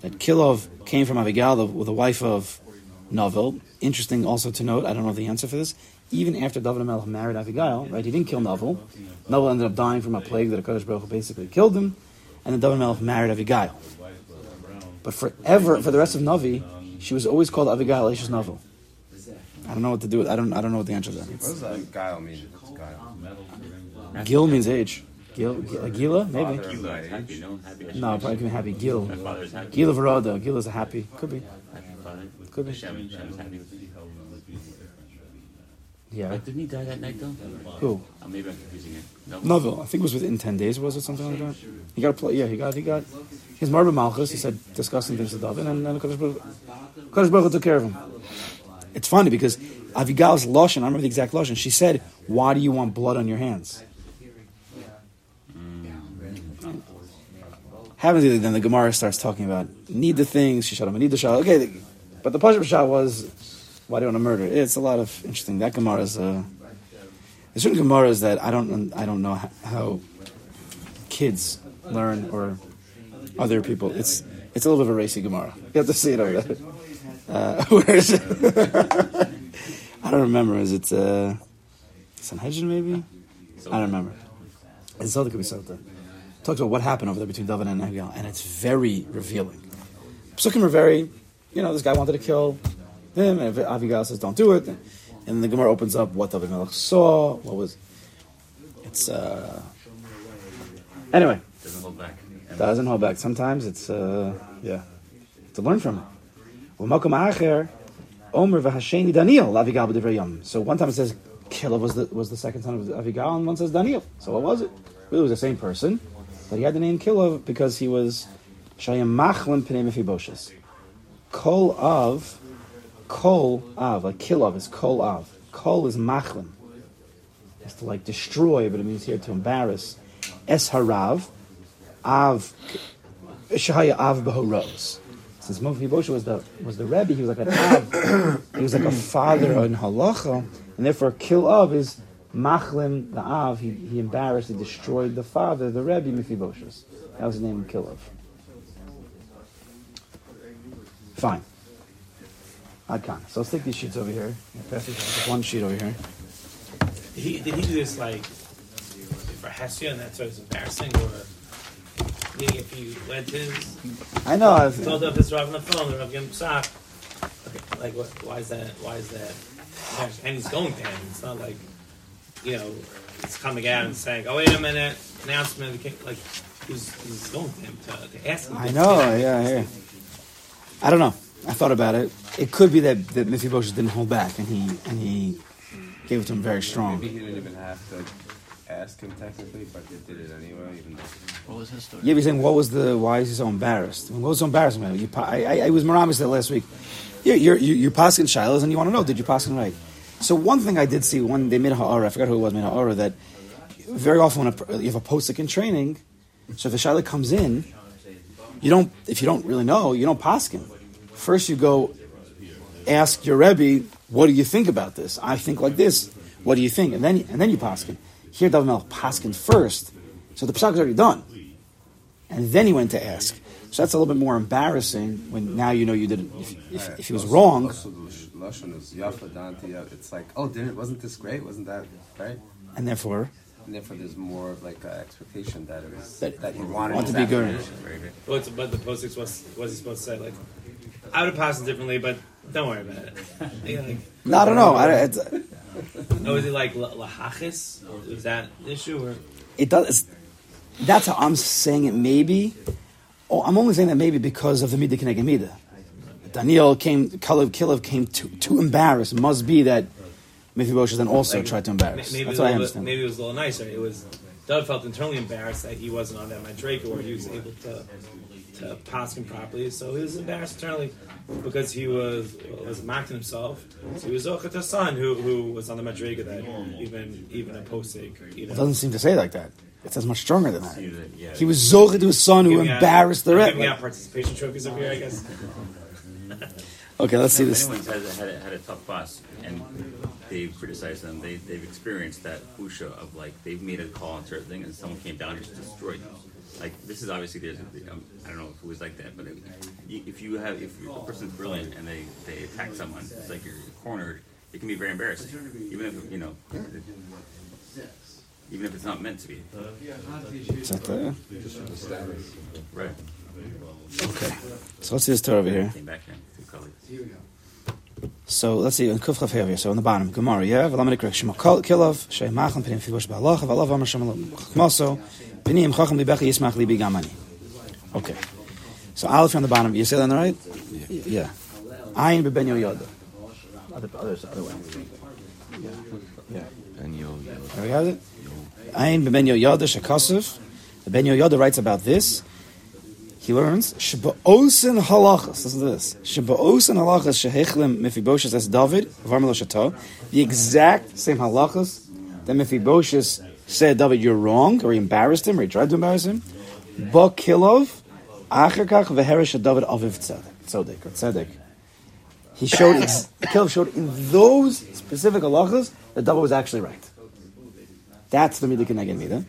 That Kilov came from Abigail, the, the wife of Naval. Interesting also to note, I don't know the answer for this, even after David Melech married Abigail, right, he didn't kill Naval. Naval ended up dying from a plague that Kadosh Baruch Hu basically killed him, and then David Melech married Abigail. But forever, for the rest of Navi, she was always called Abigail Ishes Naval. I don't know what to do with I don't I don't know what the answer to What does that guile mean? Guile. Gil means age. Gil, Gil Gila, maybe. Father. You guys happy, no? Probably can be happy. Gil. My father's happy. Gil Varada. Gil is a happy. Could be. Happy father. Could be. Hashem, Hashem's. Yeah. But didn't he die that night though? Who? Oh, maybe I'm confusing it. No. Naval. I think it was within ten days. Was it something like that? He got a play. Yeah, he got. He got. His Marba Malchus. He said disgusting things to David, and then Kadosh Baruch Baruch took care of him. It's funny because Avigal's lashon. I remember the exact lashon. She said, "Why do you want blood on your hands?" Happens either then the Gemara starts talking about need the things. She shot him. Need the shot. Okay, the- but the Pashup shot was why do you want to murder? It's a lot of interesting. That Gemara is. Uh, there's certain Gemaras that I don't. I don't know how, kids learn or other people. It's it's a little bit of a racy Gemara. You have to see it over there. Uh, where is it? I don't remember. Is it uh, Sanhedrin maybe? I don't remember. It's Sota could be. Talks about what happened over there between David and Abigail, and it's very revealing. Psukim are very, you know, this guy wanted to kill him, and Abigail says, "Don't do it." And then the Gemara opens up what David Melech saw. What was? It's uh. Anyway, Doesn't hold back. doesn't hold back. Sometimes it's uh, yeah, to learn from it. Well, Malcolm Acher, Omer v'Hasheni Daniel Lavigal Yom. So one time it says Kila was the was the second son of Avigal, and one says Daniel. So what was it? Really, it was the same person, but he had the name Kila because he was Shayam Machlim Pnei Mephibosheth. Kol of Kol Av, kill of is Kol Av. Kol is Machlim. It's to like destroy, but it means here to embarrass. Es Harav, Av, Shahaya Av Behoros. Since Mephibosheth was the was the Rebbe, he was like an Av. he was like a father in halacha, and therefore kill of is Machlim the Av. He, he embarrassed, he destroyed the father, the Rebbe Mephibosheth. That was the name of kill of. Fine. Adkan. So let's take these sheets over here. This one sheet over here. Did he, did he do this like for Hestia and that's why it's embarrassing? Or meaning if you went to his, I know. I've, told up his Rav on the phone, the Rav Gim Psak, okay, like what, why is that, why is that? And he's going to him. It's not like, you know, he's coming out and saying, oh, wait a minute, announcement, of the king. like, he's, he's going to him to, to ask him. I know. Yeah, yeah. I don't know. I thought about it. It could be that that Mephibosheth didn't hold back, and he and he gave it to him very strong. Maybe he didn't even have to ask him technically, but they did it anyway. Even though What was his story? Yeah, but you're saying what was the why is he so embarrassed? What was so embarrassing about it? You, I, I, I was Maramis that last week. You're you're you- you're passing shilas, and you want to know did you pass right? So one thing I did see one they made a ha'ara. I forgot who it was made a ha'ara that very often when a, you have a postic in training, so if a shilah comes in, you don't if you don't really know you don't pass. First you go ask your rebbe, what do you think about this? I think like this. What do you think? And then and then you pass him. Here David Melech paskin first, so the psak is already done, and then he went to ask. So that's a little bit more embarrassing when now you know you didn't. If, if, if he was wrong, Also, the lashon is yafa danti. yeah, It's like, oh, didn't wasn't this great? Wasn't that right? and therefore And therefore, there's more of like an expectation that it was That- that, he wanted Want to be good. affirmation. Very good. What's, but the post was, what was he supposed to say? Like, I would have passed it differently, but don't worry about it. Yeah, like, no, I don't know. I, it's, oh, is it like la- lahachis? Is that the issue? Or it does. It's, that's how I'm saying it. Maybe. Oh, I'm only saying that maybe because of the midah keneged midah. Daniel came, Kalev Kilev came too, too embarrassed. Must be that Mephibosheth then also Like, tried to embarrass. maybe, That's it what I was a little bit, understand. maybe it was a little nicer. It was Doug felt internally embarrassed that he wasn't on that Madreka where he was able to to pass him properly. So he was embarrassed internally because he was was mocking himself. So he was Zochet his son who who was on the Madreka that even even a posting. You It doesn't seem to say like that. It says much stronger than that. Yeah. He was Zochid to his son who Giving out- embarrassed the Giving rest. out participation trophies over here, I guess. Okay, let's see this. anyone's had, had, a, had a tough boss and they've criticized them, they, they've experienced that usha of like they've made a call on certain thing and someone came down and just destroyed them. Like this is obviously there's um, I don't know if it was like that, but if you, if you have if the person's brilliant and they they attack someone, it's like you're cornered. It can be very embarrassing, even if you know, even if it's not meant to be. Is that the- The. Right. okay, so let's see this Torah over here. Came back here. Two colleagues. So let's see in Kuf Chaf here. So on the bottom, Gemara, yeah, v'lam nikra shema kol kilov shei machan pnim fibosh ba'alocha v'alav amar chachmoso pnim chacham libecha yismach libi gamani. Okay, so Aleph on the bottom. You say that on the right? Yeah. Ayin beben yoda. Other other other way. Yeah. Yeah. And yo, yo. There we have it. Ayin beben yoda. The Ben Yoda writes about this. He learns Sheba'osin halachas. Listen to this. Sheba'osin halachas shehechlim Mephibosheth as David v'armelo shato. The exact same halachas that Mephibosheth said, David, you're wrong, or he embarrassed him, or he tried to embarrass him. Ba'kilov achakach v'herish David aviv tzedek, tzedek. He showed, ex- showed in those specific halachas that David was actually right. That's the midah keneged midah.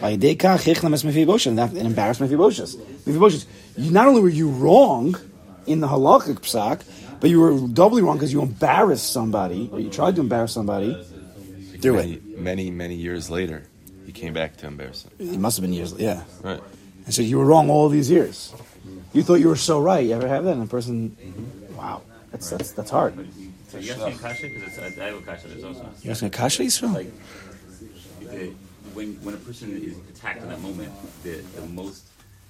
By dekach hichlem es Mephibosheth, and that embarrassed Mephibosheth. Mephibosheth, not only were you wrong in the halachic psak, but you were doubly wrong because you embarrassed somebody, or you tried to embarrass somebody. Do many, it. Many, many years later, he came back to embarrass him. It must have been years. Yeah, Right. and so you were wrong all these years. You thought you were so right. You ever have that? And a person, wow, that's that's that's hard. So you asking Kasha because I I have a Kasha. There's also You're asking Akasha Yisrael? like the, when when a person is attacked in that moment, the the most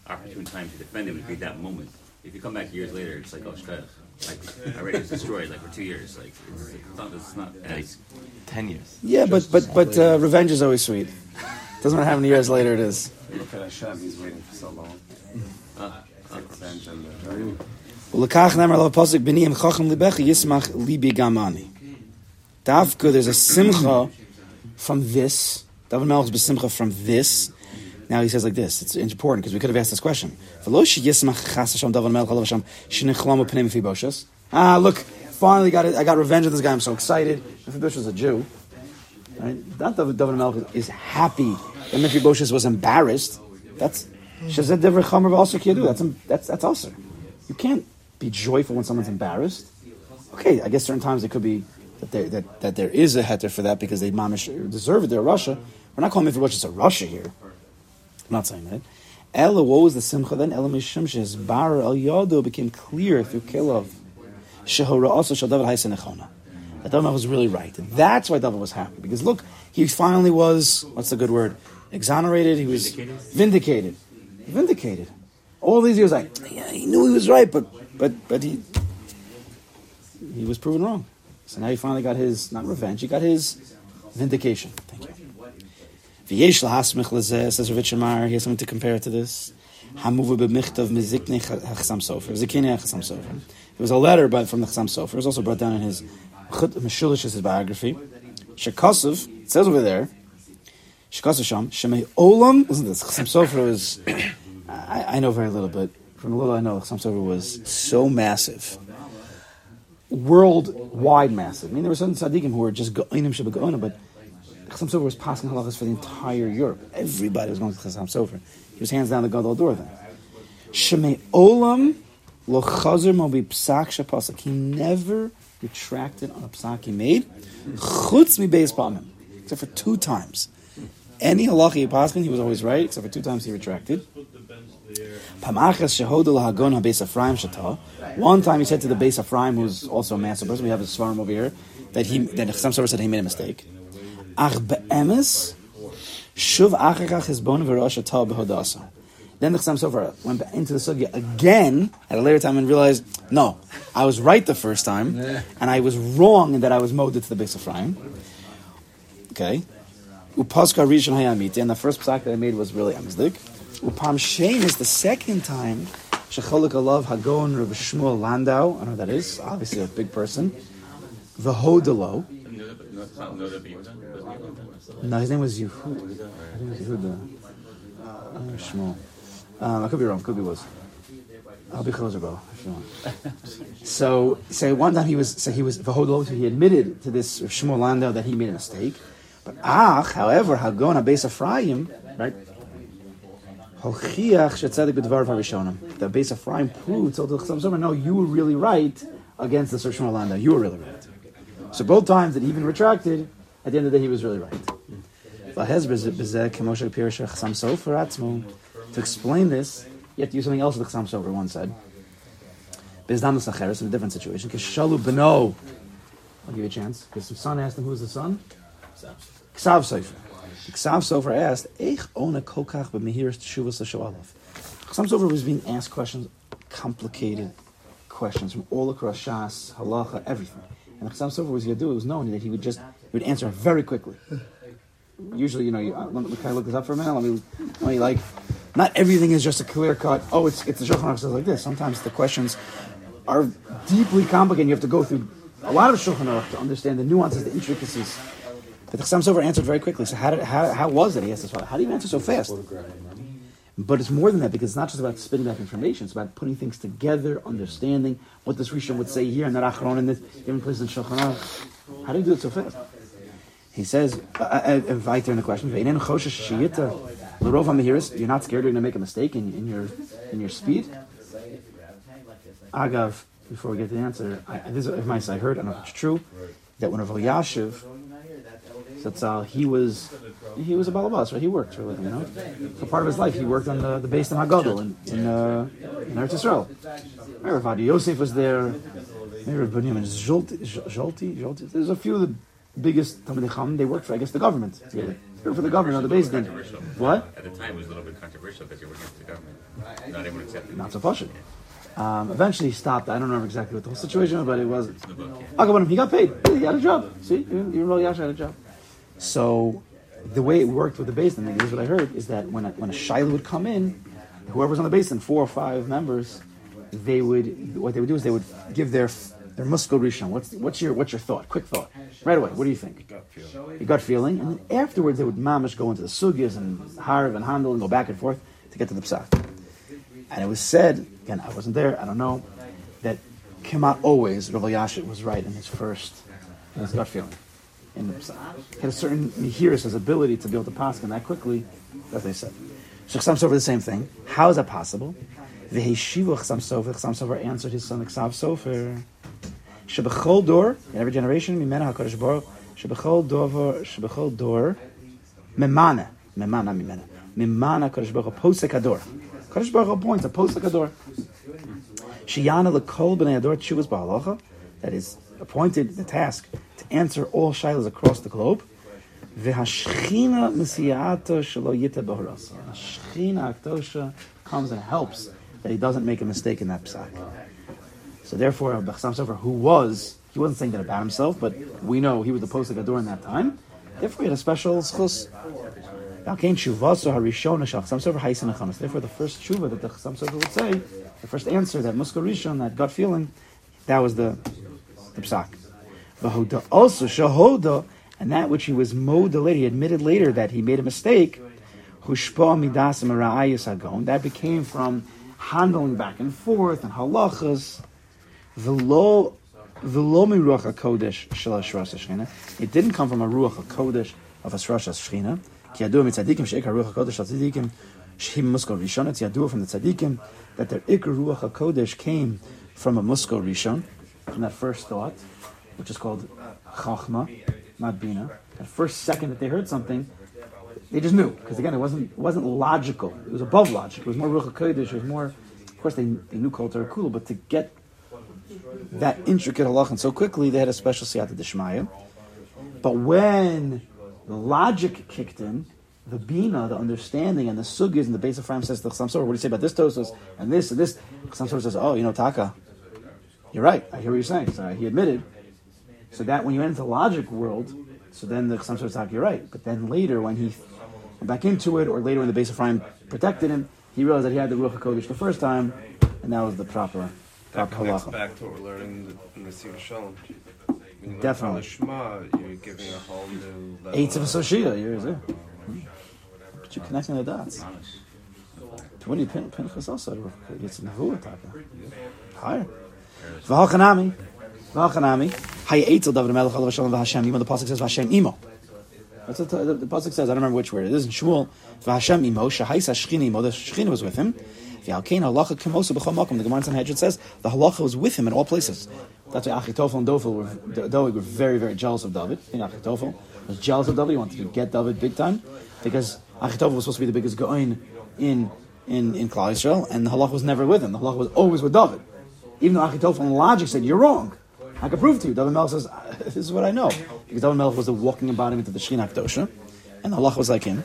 opportune time to defend him would be that moment. If you come back years later, it's like oh shkach, like already was destroyed like for two years. Like it's, it's not it's not as Ten years. Yeah, but but but uh, revenge is always sweet. Doesn't matter how many years later it is. Look at Hashem, he's waiting for so long. uh, uh, Revenge and the- Ulekach nemer lo pasuk b'ni im chacham libecha yismach libi gamani. Davka, there's a simcha from this. David Melech is besimcha from this. Now he says like this. It's important because we could have asked this question. Ah, look, finally got it. I got revenge on this guy. I'm so excited. Mephibosheth was a Jew. Right? Not David, David Melech is happy that Mephibosheth was embarrassed. That's. That's that's that's also. You can't be joyful when someone's embarrassed. Okay, I guess certain times it could be that there, that, that there is a heter for that because they mamish deserve it. They're rasha. We're not calling Mephibosheth a rasha here. I'm not saying that. Ella, what was the simcha then? Ella mishum bar al yado became clear through kilov. Shehora also shal David Haisen Echona. That David was really right. That's why David was happy because look, he finally was what's the good word? Exonerated. He was vindicated. Vindicated. All these years, he was like yeah, he knew he was right, but but but he he was proven wrong. So now he finally got his not revenge. He got his vindication. V'yesh lahasmich lezeh, says Rav he has something to compare to this. Hamuva b'michtav miziknei chasam sofer. Ziknei chasam sofer. It was a letter by, from the chasam sofer. It was also brought down in his Meshulish, his biography. Shekosov, it says over there, Shekosov Sham, Shemei Olam, listen to this, chasam sofer was, I, I know very little, but from the little I know, chasam sofer was so massive worldwide massive. I mean, there were some tzaddikim who were just go'inim shabbat but Chassam Sofer was passing halachas for the entire Europe. Everybody was going to Chassam Sofer. He was hands down the Gadol door then. Shemei Olam lo chazer mo psak shapasak. He never retracted on a psak he made. Chutz mi beis pamim. Except for two times. Any halacha he passed, he was always right, except for two times he retracted. One time he said to the Beis Ephraim, who's also a master person, we have a svarim over here, that he that Chassam Sofer said he made a mistake. Ach be'emes, shuv achachach hizbon v'rosh atah behodasa. Then the Chassam Sofer went into the sugya again at a later time and realized, no, I was right the first time, and I was wrong in that I was molded to the base of Ephraim. Okay. Upaska rishon hayamiti, and the first psak that I made was really amizdik. Upam shein is the second time Shecholek Alav Hagon Rav Shmuel Landau. I don't know who that is. Obviously a big person. V'hodelo. No, his name was Yehud. I think it was Yehuda. Uh, Shmuel. Um, I could be wrong. Could be was. I'll be closer, bro. If you want. so, so one time he was, so he was. So he admitted to this Shmuel Landau that he made a mistake. But Ach, however, Hagon Abes Ephraim, right? The base of Ephraim proved told the Chassam no, you were really right against the Shmuel Landau. You were really right. So both times that he even retracted, at the end of the day, he was really right. To explain this, you have to use something else that Chassam Sofer once said. Bizdamus Acheres in a different situation. Kishalu Beno. I'll give you a chance. Because the son asked him, who's the son? Ksav Sofer. Ksav Sofer asked, Eich ona. Ksav Sofer was being asked questions, complicated questions from all across Shas, Halacha, everything. And Ksav Sofer was do, it was known that he would just, he would answer very quickly. Usually, you know, you, uh, let me, can I look this up for a minute? Let me, let me like, not everything is just a clear cut, oh, it's, it's the Shulchan Aruch says like this. Sometimes the questions are deeply complicated. You have to go through a lot of Shulchan Aruch to understand the nuances, the intricacies. But the Chassam Sofer answered very quickly. So how, did, how, how was it? He asked his father, how do you answer so fast? But it's more than that because it's not just about spitting back information. It's about putting things together, understanding what this Rishon would say here and that Achron in this different place in Shulchan. How do you do it so fast? He says, invite in the question, you're not scared you're going to make a mistake in, in your in your speed? Agav, before we get the answer, I, this is if I heard, I don't know if it's true, that when Rav Elyashiv uh, he was he was a balabas, right? He worked for a living, you know. For part of his life, he worked on the, the base of Hagadol in in, uh, in Eretz Yisrael. Rav Yosef was there. Maybe Rav Binyamin Zolti, Zolti. There's a few of the biggest Talmidei Chacham. They worked for, I guess, the government. Together. They worked for the government on the base. Then what? At the time, it was a little bit controversial because you're working for the government. Not everyone accepted. Not so posh. Um, eventually, he stopped. I don't remember exactly what the whole situation was, but it was. Okay, he got paid. He had a job. See, even Rav Yash had a job. So the way it worked with the beis din, here's what I heard, is that when a, when a Shiloh would come in, whoever's on the beis din, four or five members, they would what they would do is they would give their their muskal rishon. What's what's your what's your thought? Quick thought, right away. What do you think? Gut feel. Your gut feeling, and then afterwards they would mamish go into the sugyas and harv and handle and go back and forth to get to the psak. And it was said again, I wasn't there, I don't know, that Kemat always Rav Yashit was right in his first in his gut feeling He had a certain mihiris, his ability to be able to pass that quickly, as they said. So Chasam Sofer the same thing. How is that possible? The Heshiva Chasam Sofer, Chasam Sofer answered his son Chasam Sofer. Shebechol dor, in every generation, Mimena HaKadosh Baruch, Shebechol dor, Shebechol dor, Memana, Memana, Mimena, Mimana HaKadosh Baruch, Posek Ador. HaKadosh Baruch appoints a Posek Ador. Shiyana L'kol B'nei Ador Tshuvas Ba'alacha, that is appointed the task to answer all shilas across the globe. V'hashchina Mesiyato Shelo Yita B'Horas. Hashchina Aktosha comes and helps that he doesn't make a mistake in that psak. So therefore, Bachsam Sofer, who was, he wasn't saying that about himself, but we know he was the Posek Ador in that time. Therefore, he had a special schus. Therefore, the first shuva that the Chasam Sofer would say, the first answer, that Muskal Rishon, that gut feeling, that was the, the psak. Vahoda also Shahoda, and that which he was moda later, he admitted later that he made a mistake, Hushpa Midasim Hagon, that became from handling back and forth and halachas, hashras hashchina. It didn't come from a ruach hakodesh of hashras hashchina. Ki yadu mitzadikim sheikar ruach hakodesh al tzadikim shehim muskal rishon. It's yadu from the tzadikim that their ikar ruach hakodesh came from a muskal rishon, from that first thought, which is called chachma, not bina. That first second that they heard something, they just knew because again, it wasn't it wasn't logical. It was above logic. It was more ruach hakodesh. It was more. Of course, they, they knew kol kula, but to get that intricate halachan so quickly, they had a special siyata deshmaya. But when the logic kicked in, the bina, the understanding, and the sugyas, and the base of Ram says the Chasam Sofer, what do you say about this tosos and this and this? Chasam Sofer says, oh, you know, Taka, you're right. I hear what you're saying. So he admitted. So that when you enter the logic world, so then the Sofer says, you're right. But then later, when he went back into it, or later when the base of Ram protected him, he realized that he had the Ruach HaKodesh the first time, and that was the proper, That proper halacha. back to what we're learning in the, in Shalom. When Definitely. Shema, you're giving a whole new level. Eight of Soshia, you're there. But you're connecting the dots. What do you pin Pinchas also? It's Nevuah Taka. Higher. V'hachanami. V'hachanami. Hayetzel David Melech Alav Shalom V'Hashem Imo. The pasuk says V'Hashem Imo. That's what the, the, pasuk says. I don't remember which word it is in Shmuel. V'Hashem Imo. Shahais Hashchini Imo. The Shechina was with him. V'Alkein Halacha Kemosa B'Chol Makom. The Gemara in Sanhedrin says the Halacha was with him in all places. That's why Achitofel and Dofel were, were very, very jealous of David. I think Achitofel was jealous of David. He wanted to get David big time because Achitofel was supposed to be the biggest goin in in in Klal Yisrael, and the Halach was never with him. The Halach was always with David. Even though Achitofel in logic said, "You're wrong," I can prove to you. David Melech says, uh, "This is what I know," because David Melech was the walking embodiment of the Shechina Kedosha, and the Halach was like him.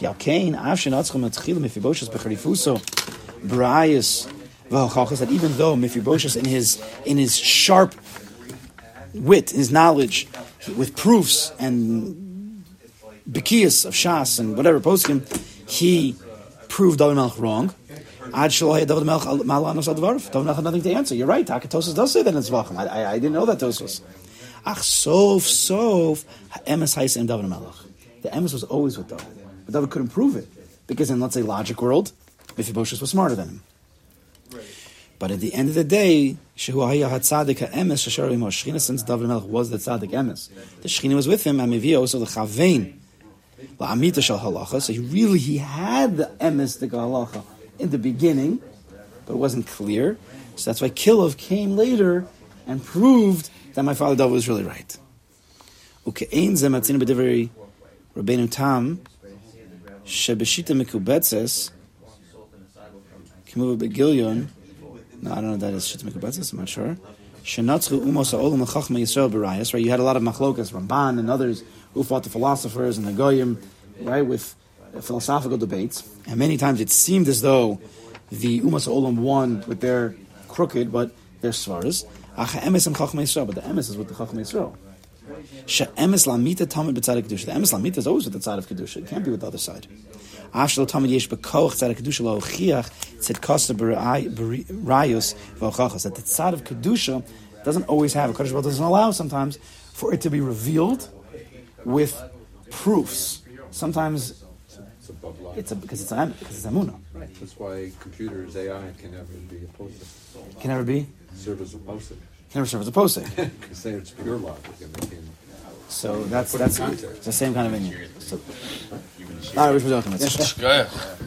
That even though Mephibosheth in his in his sharp wit, his knowledge, with proofs and bikias of Shas and whatever poskim, he proved David Melech wrong. Ad shelo haya David Melech malanos al dvarav. David Melech had nothing to answer. You're right. Takatosis does say that in Zvachim. I, I, I didn't know that Tosos. Ach sof sof ha'emes ha'isem David Melech. The emes was always with David, but David couldn't prove it because in let's say logic world, Mephibosheth was smarter than him. But at the end of the day, Shehu Haya Hatzadik Ha'emes Shashar Shechina, since David Melech was the Tzadik Emes, the Shechina was with him, Amivia also the Chavein, so he really, he had the Emes, the Halacha, in the beginning, but it wasn't clear. So that's why Kilov came later and proved that my father David was really right. Matzina b'divrei Rabbeinu Tam, shebeshita mekubetzes, kimuva begilyon, no, I don't know that is. Shita Mekubetzes, I'm not sure. Shenatzchu umos ha'olam l'chachma Yisrael b'rayas, right? You had a lot of machlokas, Ramban and others who fought the philosophers and the goyim, right, with philosophical debates. And many times it seemed as though the umas ha'olam won with their crooked, but their svaras. Ach ha'emes and Yisrael, but the emes is with the chachma Yisrael. She'emes lamita tamid b'tzadik kedusha. The emes lamita is always with the side of kedusha. It can't be with the other side. Afshel tamid yesh bekoch tzad kedusha lo chiach tzad kosta rayus v'ochachas. That the side of kedusha doesn't always have a Kadosh Baruch doesn't allow sometimes for it to be revealed with proofs. Sometimes It's a it's a, because it's a, because it's amuna. That's why computers, AI can never be a posted. Can never be. Serve as a posted. Can never serve as a posting. Because they it's pure logic and they can. So that's Put in that's the same kind of Indian. So, all right, we're talking about. Yeah, yeah.